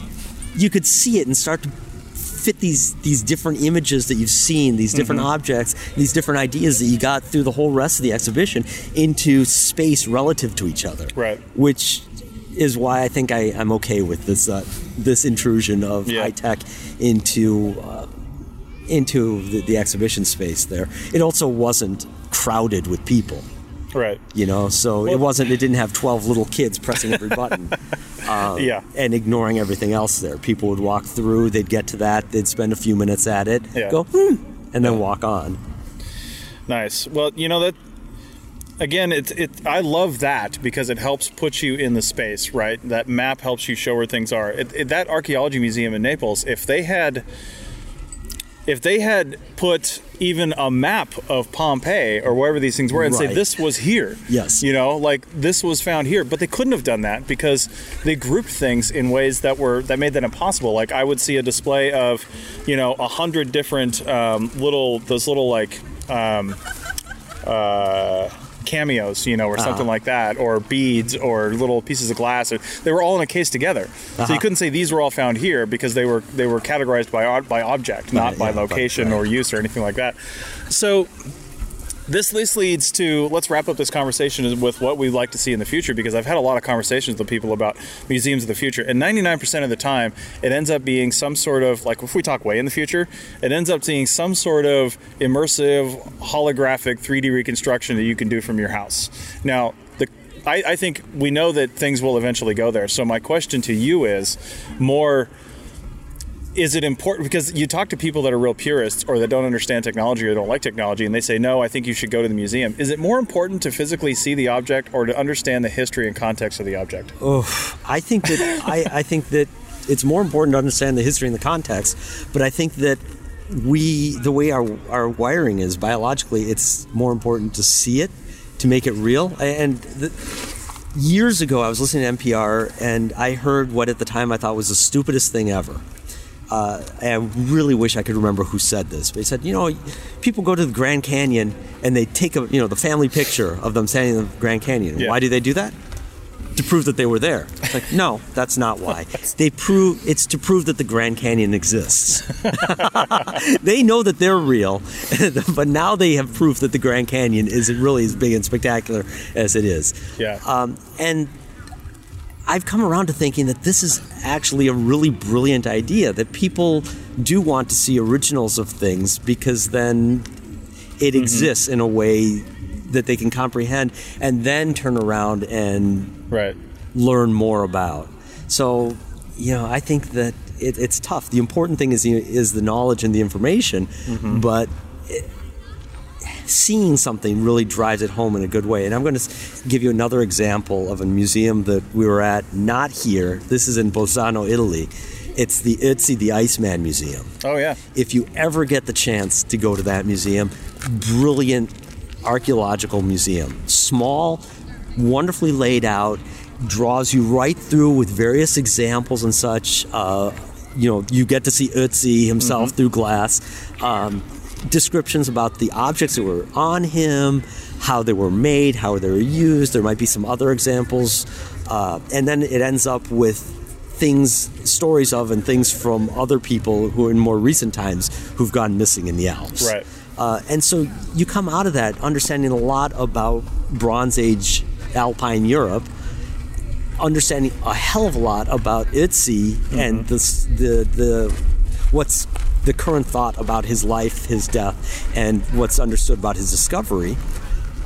you could see it and start to fit these these different images that you've seen, these different Mm-hmm. objects, these different ideas that you got through the whole rest of the exhibition into space relative to each other. Right. Which is why I think I, I'm okay with this uh, this intrusion of Yeah. high tech into uh, into the, the exhibition space there. It also wasn't crowded with people. Right. You know, so it wasn't. It didn't have twelve little kids pressing every button. Uh, Yeah. and ignoring everything else there. People would walk through, they'd get to that, they'd spend a few minutes at it, Yeah. go, hmm, and then walk on. Nice. Well, you know that again, it it I love that because it helps put you in the space, right? That map helps you show where things are. It, it- that archaeology museum in Naples, if they had if they had put even a map of Pompeii or wherever these things were and say this was here. Yes. You know, like this was found here, but they couldn't have done that because they grouped things in ways that were that made that impossible. Like I would see a display of, you know, a hundred different um, little those little like um, uh, cameos, you know, or uh-huh. something like that, or beads, or little pieces of glass. Or, they were all in a case together, so you uh-huh. couldn't say these were all found here because they were they were categorized by by object, not Right, by yeah, location right. or use or anything like that. So. This this leads to let's wrap up this conversation with what we'd like to see in the future because I've had a lot of conversations with people about museums of the future and 99% of the time it ends up being some sort of like if we talk way in the future it ends up being some sort of immersive holographic 3D reconstruction that you can do from your house. Now I, I think we know that things will eventually go there. So my question to you is more is it important because you talk to people that are real purists or that don't understand technology or don't like technology and they say no i think you should go to the museum is it more important to physically see the object or to understand the history and context of the object I think that I, I think that it's more important to understand the history and the context, but I think that we the way our our wiring is biologically, it's more important to see it to make it real. And the, years ago, I was listening to NPR and I heard what at the time I thought was the stupidest thing ever. Uh, I really wish I could remember who said this. But he said, you know, people go to the Grand Canyon and they take a, you know, the family picture of them standing in the Grand Canyon. Yeah. Why do they do that? to prove that they were there. It's like, no, that's not why. They prove it's to prove that the Grand Canyon exists. they know that they're real, but now they have proof that the Grand Canyon isn't really as big and spectacular as it is. yeah Um, and I've come around to thinking that this is actually a really brilliant idea that people do want to see originals of things because then it mm-hmm. exists in a way that they can comprehend and then turn around and right learn more about. So, you know, I think that it, it's tough. The important thing is the, is the knowledge and the information, mm-hmm. but it, seeing something really drives it home in a good way. And I'm going to give you another example of a museum that we were at, not here. This is in Bolzano, Italy. It's the Ötzi the Iceman Museum. oh yeah If you ever get the chance to go to that museum, brilliant archaeological museum. Small, wonderfully laid out, draws you right through with various examples and such. Uh, you know, you get to see Ötzi himself through glass. Um, descriptions about the objects that were on him, how they were made, how they were used. There might be some other examples. Uh, and then it ends up with things, stories of, and things from other people who, in more recent times, who've gone missing in the Alps. Right. Uh, and so you come out of that understanding a lot about Bronze Age Alpine Europe, understanding a hell of a lot about Ötzi and the, the the what's the current thought about his life, his death, and what's understood about his discovery,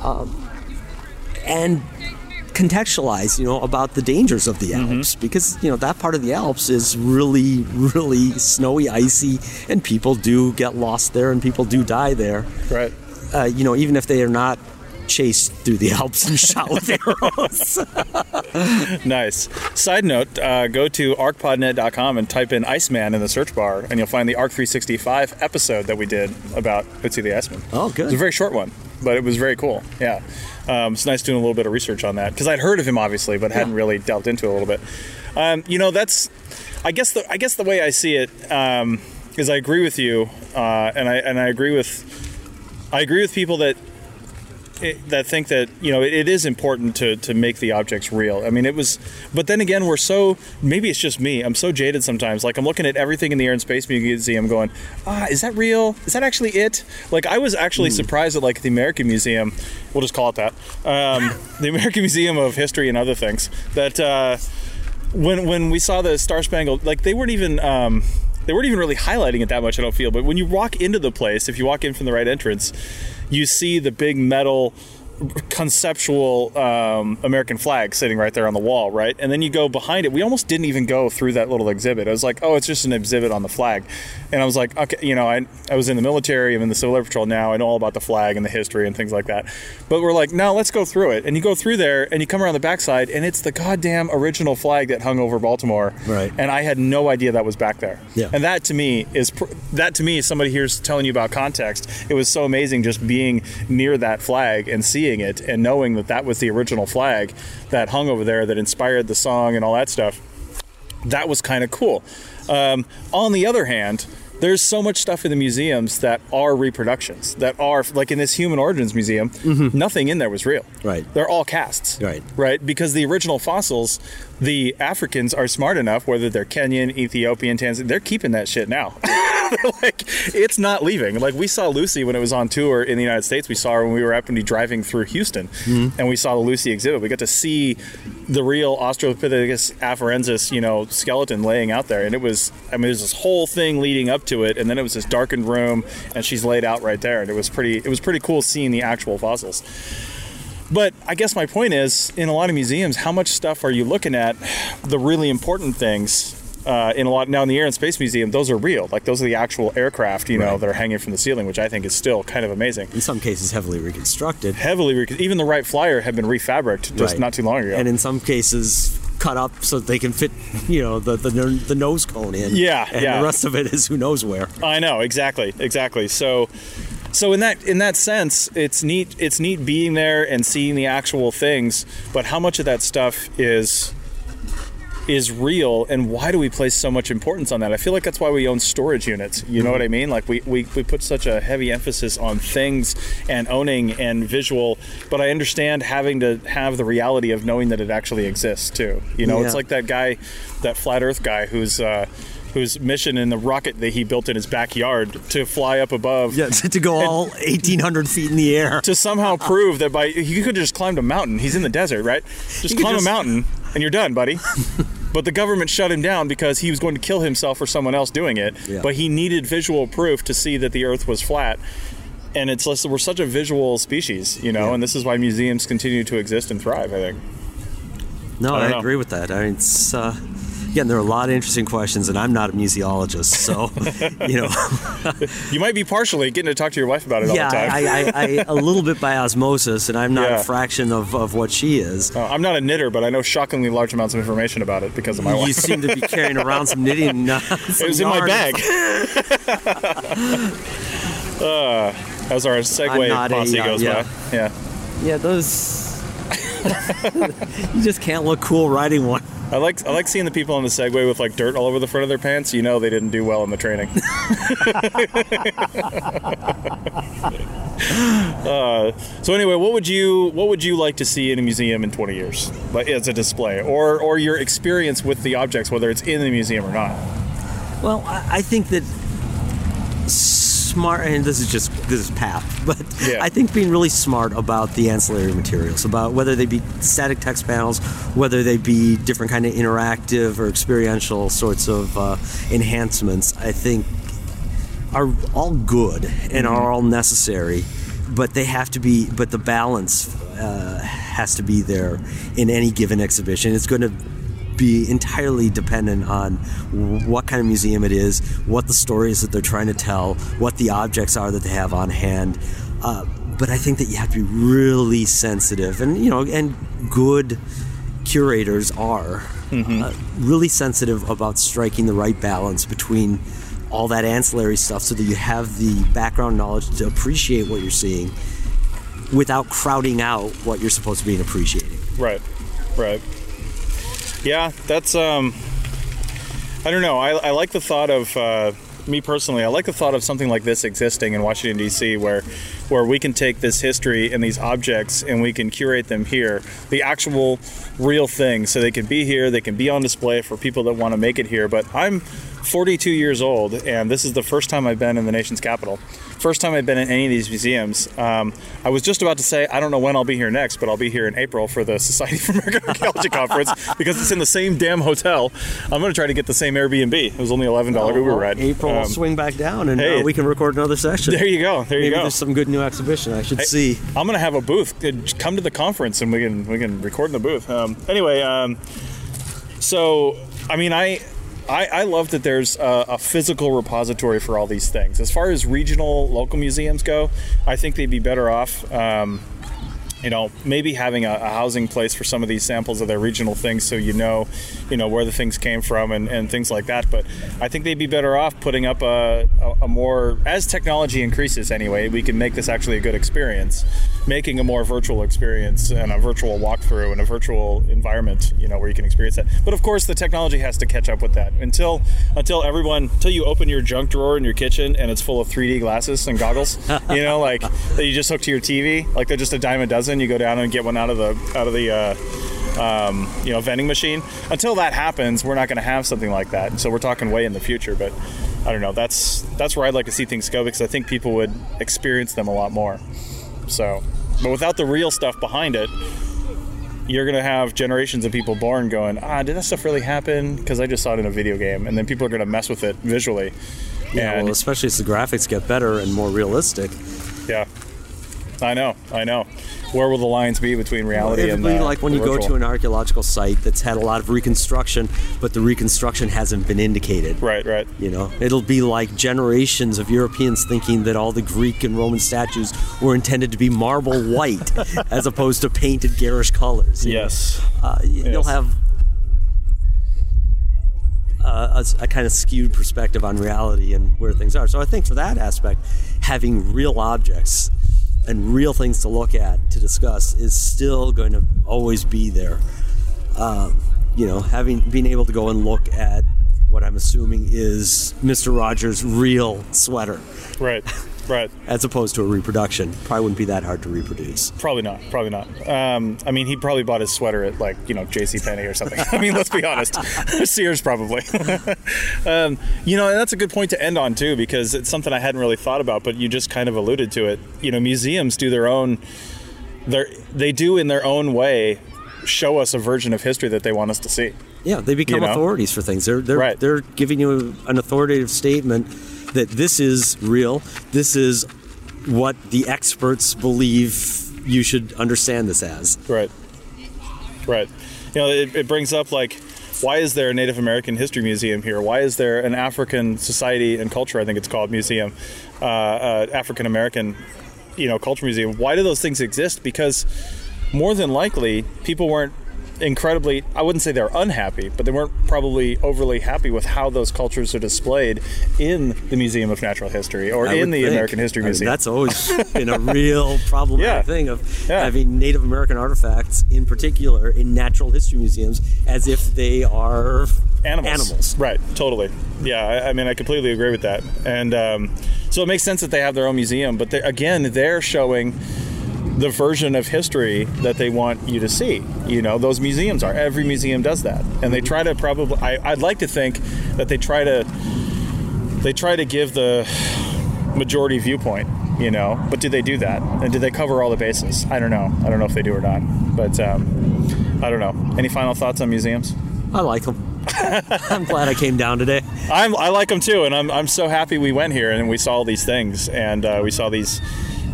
um, and contextualize, you know, about the dangers of the Alps. Because you know that part of the Alps is really, really snowy, icy, and people do get lost there and people do die there. right. Uh, you know, even if they are not chased through the Alps and shot with arrows. nice. Side note uh, go to arcpodnet.com and type in iceman in the search bar and you'll find the arc 365 episode that we did about Ötzi the Iceman. Oh, good. it's a very short one but it was very cool. Yeah. Um, it's nice doing a little bit of research on that because I'd heard of him obviously but hadn't really delved into it a little bit. Um, you know that's I guess the I guess the way I see it um, is I agree with you uh, and I and I agree with I agree with people that it, that think that you know it, it is important to to make the objects real. I mean, it was, but then again, we're so maybe it's just me. I'm so jaded sometimes. Like I'm looking at everything in the Air and Space Museum, going, ah, is that real? Is that actually it? Like I was actually surprised at like the American Museum. We'll just call it that. Um, the American Museum of History and other things that. Uh, when when we saw the Star Spangled, like they weren't even um, they weren't even really highlighting it that much. I don't feel, but when you walk into the place, if you walk in from the right entrance, you see the big metal conceptual um, American flag sitting right there on the wall, right? And then you go behind it. We almost didn't even go through that little exhibit. I was like, oh, it's just an exhibit on the flag. And I was like, okay, you know, I, I was in the military, I'm in the Civil Air Patrol now, I know all about the flag and the history and things like that. But we're like, no, let's go through it. And you go through there and you come around the backside, and it's the goddamn original flag that hung over Baltimore. Right. And I had no idea that was back there. Yeah. And that to me is pr- that to me somebody here's telling you about context. It was so amazing just being near that flag and seeing it and knowing that that was the original flag that hung over there that inspired the song and all that stuff. That was kind of cool. Um, on the other hand, there's so much stuff in the museums that are reproductions that are like in this human origins museum mm-hmm. nothing in there was real. Right. they're all casts. Right. right? Because the original fossils the africans are smart enough whether they're kenyan ethiopian tanzanian they're keeping that shit now. Like it's not leaving. Like we saw lucy when it was on tour in the united states. We saw her when we were be driving through houston. Mm-hmm. And we saw the lucy exhibit. We got to see the real australopithecus afarensis you know skeleton laying out there. And it was i mean there's this whole thing leading up to it and then it was this darkened room and she's laid out right there and it was pretty it was pretty cool seeing the actual fossils but I guess my point is, in a lot of museums, how much stuff are you looking at? The really important things. Uh, in a lot now in the Air and Space Museum, those are real. Like those are the actual aircraft, you know, Right. that are hanging from the ceiling, which I think is still kind of amazing. In some cases, heavily reconstructed. Heavily, rec- even the Wright Flyer had been refabricated just Right. not too long ago. And in some cases, cut up so that they can fit, you know, the the, the nose cone in. Yeah, and yeah. the rest of it is who knows where. I know exactly, exactly. So, so in that in that sense, it's neat. It's neat being there and seeing the actual things. But how much of that stuff is is real, and why do we place so much importance on that? I feel like that's why we own storage units. You know what I mean? Like we, we, we put such a heavy emphasis on things and owning and visual. But I understand having to have the reality of knowing that it actually exists too. You know, it's like that guy, that flat Earth guy who's. Uh, Whose mission in the rocket that he built in his backyard to fly up above Yeah, to go all 1,800 feet in the air. to somehow prove that by he could have just climbed a mountain. He's in the desert, right? Just climb just- a mountain and you're done, buddy. but the government shut him down because he was going to kill himself or someone else doing it. Yeah. But he needed visual proof to see that the Earth was flat. And it's less, we're such a visual species, you know, Yeah. and this is why museums continue to exist and thrive. I think. No, I I, agree with that. I mean, it's uh, again, there are a lot of interesting questions, and I'm not a museologist, so you know, You might be partially getting to talk to your wife about it yeah, all the time. I, I, I a little bit by osmosis, and I'm not Yeah. a fraction of, of what she is. Uh, I'm not a knitter, but I know shockingly large amounts of information about it because of my You wife. You seem to be carrying around some knitting. Uh, it was in my bag. uh, as our Segway not a, uh, goes yeah. by. Yeah. Yeah, those. you just can't look cool riding one. I like I like seeing the people on the Segway with like dirt all over the front of their pants. You know they didn't do well in the training. uh, so anyway, what would you what would you like to see in a museum in 20 years, like as a display, or or your experience with the objects, whether it's in the museum or not? Well, I think that smart, and this is just this is pap, but Yeah. I think being really smart about the ancillary materials, about whether they be static text panels, whether they be different kind of interactive or experiential sorts of uh, enhancements, I think are all good and are all necessary, but they have to be. But the balance uh, has to be there in any given exhibition. It's going to be entirely dependent on what kind of museum it is, what the stories that they're trying to tell, what the objects are that they have on hand. Uh, but I think that you have to be really sensitive, and you know, and good curators are uh, really sensitive about striking the right balance between all that ancillary stuff so that you have the background knowledge to appreciate what you're seeing without crowding out what you're supposed to be appreciating. Right, right. Yeah, that's um. I don't know. I, I like the thought of uh, me personally. I like the thought of something like this existing in Washington D.C., where where we can take this history and these objects and we can curate them here, the actual real thing, so they can be here. They can be on display for people that want to make it here. But I'm 42 years old, and this is the first time I've been in the nation's capital. First time I've been in any of these museums. Um, I was just about to say I don't know when I'll be here next, but I'll be here in April for the Society for American Archaeology conference because it's in the same damn hotel. I'm going to try to get the same Airbnb. It was only eleven dollar Uber ride. April, Um, swing back down and hey. uh, we can record another session. There you go. There you Maybe go. there's some good new exhibition. I should Hey, see. I'm gonna have a booth. Uh, Come to the conference and we can we can record in the booth. Um, anyway, um, so I mean, I, I I love that there's a, a physical repository for all these things. As far as regional local museums go, I think they'd be better off. Um, you know, maybe having a, a housing place for some of these samples of their regional things, so you know, you know where the things came from and, and things like that. But I think they'd be better off putting up a, a, a more as technology increases. Anyway, we can make this actually a good experience, making a more virtual experience and a virtual walkthrough and a virtual environment. You know, where you can experience that. But of course, the technology has to catch up with that. Until until everyone until you open your junk drawer in your kitchen and it's full of 3D glasses and goggles. you know, like that you just hook to your TV. Like they're just a dime a dozen. You go down and get one out of the out of the. Uh, um, you know, vending machine. Until that happens, we're not going to have something like that. So we're talking way in the future. But I don't know. That's that's where I'd like to see things go because I think people would experience them a lot more. So, but without the real stuff behind it, you're to have generations of people born going, ah, did that stuff really happen? Because I just saw it in a video game, and then people are to mess with it visually. Yeah, and well, especially as the graphics get better and more realistic. yeah, I know, I know. Where will the lines be between reality It'll and be uh, like when you go to an archaeological site that's had a lot of reconstruction, but the reconstruction hasn't been indicated. Right, right. You know, it'll be like generations of Europeans thinking that all the Greek and Roman statues were intended to be marble white as opposed to painted garish colors. Yes. Uh, y- You'll have uh, a, a kind of skewed perspective on reality and where things are. So I think for that aspect, having real objects and real things to look at to discuss is still going to always be there. Um, you know, having being able to go and look at what I'm assuming is Mr. Rogers' real sweater, Right, right. as opposed to a reproduction, probably wouldn't be that hard to reproduce. Probably not. Probably not. Um, I mean, he probably bought his sweater at like you know J.C. Penney or something. I mean, let's be honest, Sears probably. um, you know, and that's a good point to end on too, because it's something I hadn't really thought about, but you just kind of alluded to it. You know, museums do their own. They they do in their own way show us a version of history that they want us to see. Yeah, they become You know? authorities for things. They're they're Right. they're giving you an authoritative statement that this is real. This is what the experts believe you should understand this as. Right. Right. You know, it, it brings up like, why is there a Native American History Museum here? Why is there an African Society and Culture, I think it's called, museum, uh, uh, African American, you know, culture museum? Why do those things exist? Because more than likely, people weren't incredibly i wouldn't say they're unhappy but they weren't probably overly happy with how those cultures are displayed in the museum of natural history or I in the think. american history I mean, museum that's always been a real problematic Yeah. thing of Yeah. having Native American artifacts, in particular, in natural history museums, as if they are animals. Animals. Right, totally. Yeah, I, I mean, I completely agree with that. And um, so it makes sense that they have their own museum, but they, again, they're showing the version of history that they want you to see. You know, those museums are. Every museum does that, and they try to probably. I, I'd like to think that they try to. They try to give the majority viewpoint. You know, but do they do that? And do they cover all the bases? I don't know. I don't know if they do or not. But um, I don't know. Any final thoughts on museums? I like them. I'm glad I came down today. I'm, I like them too, and I'm, I'm so happy we went here and we saw all these things, and uh, we saw these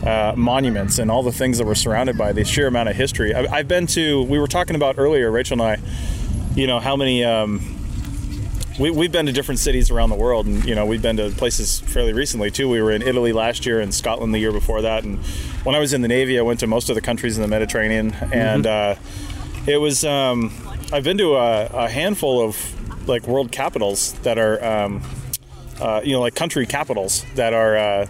uh, monuments and all the things that were surrounded by the sheer amount of history. I, I've been to. We were talking about earlier, Rachel and I. You know how many. Um, we, we've been to different cities around the world, and you know we've been to places fairly recently too. We were in Italy last year and Scotland the year before that, and when I was in the Navy, I went to most of the countries in the Mediterranean, and uh, it was. Um, I've been to a, a handful of like world capitals that are, um, uh, you know, like country capitals that are. Uh,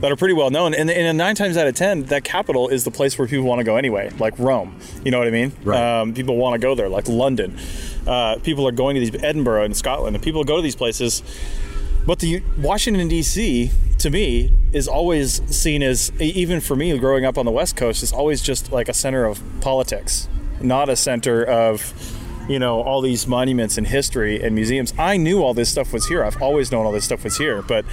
that are pretty well known, and, and nine times out of ten, that capital is the place where people want to go anyway, like Rome. You know what I mean? Right. Um, people want to go there, like London. Uh, people are going to these Edinburgh in Scotland, and people go to these places. But the Washington D.C. to me is always seen as, even for me growing up on the West Coast, is always just like a center of politics, not a center of, you know, all these monuments and history and museums. I knew all this stuff was here. I've always known all this stuff was here, but,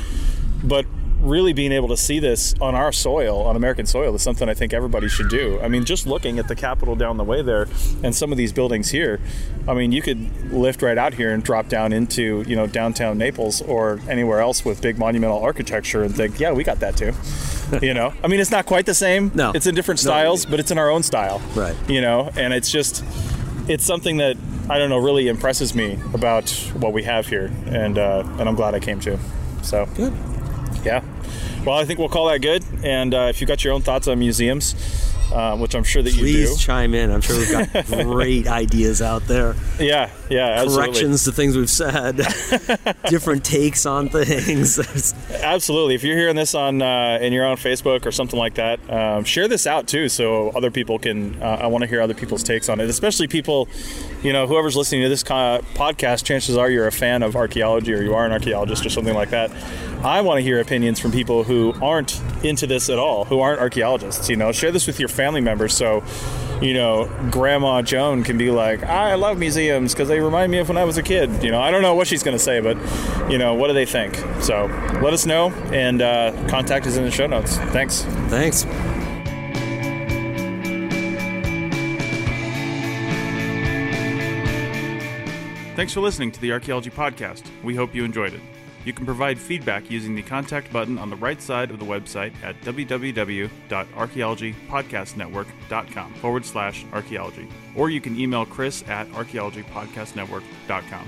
but really being able to see this on our soil, on American soil, is something I think everybody should do. I mean, just looking at the Capitol down the way there and some of these buildings here, I mean, you could lift right out here and drop down into, you know, downtown Naples or anywhere else with big monumental architecture and think, yeah, we got that too. you know, I mean, it's not quite the same. No. it's in different No. styles, but it's in our own style. Right. You know, and it's just, it's something that I don't know really impresses me about what we have here, and uh, and I'm glad I came to. So Good. Yeah. Well, I think we'll call that good. And uh, if you got your own thoughts on museums, uh, which I'm sure that you Please do, chime in. I'm sure we've got great ideas out there. yeah, yeah, absolutely. Corrections to things we've said, different takes on things. Absolutely. If you're hearing this on uh, and you're on Facebook or something like that, um, share this out too, so other people can. Uh, I want to hear other people's takes on it, especially people, you know, whoever's listening to this co- podcast. Chances are you're a fan of archaeology or you are an archaeologist or something like that. I want to hear opinions from people who aren't into this at all, who aren't archaeologists. You know, share this with your family members so. You know, Grandma Joan can be like, I love museums because they remind me of when I was a kid. You know, I don't know what she's going to say, but, you know, what do they think? So let us know, and uh, contact is in the show notes. Thanks. Thanks. Thanks for listening to the Archaeology Podcast. We hope you enjoyed it. You can provide feedback using the contact button on the right side of the website at www.archaeologypodcastnetwork.com forward slash archaeology. Or you can email Chris at archaeologypodcastnetwork.com.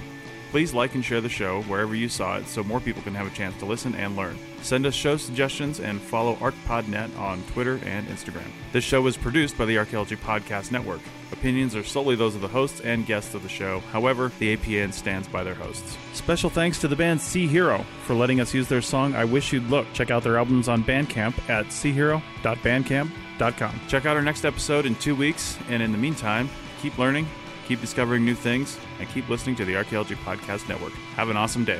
Please like and share the show wherever you saw it so more people can have a chance to listen and learn. Send us show suggestions and follow ArcPodNet on Twitter and Instagram. This show is produced by the Archaeology Podcast Network. Opinions are solely those of the hosts and guests of the show. However, the APN stands by their hosts. Special thanks to the band Sea Hero for letting us use their song I Wish You'd Look. Check out their albums on Bandcamp at seahero.bandcamp.com. Check out our next episode in two weeks, and in the meantime, keep learning, keep discovering new things, and keep listening to the Archaeology Podcast Network. Have an awesome day.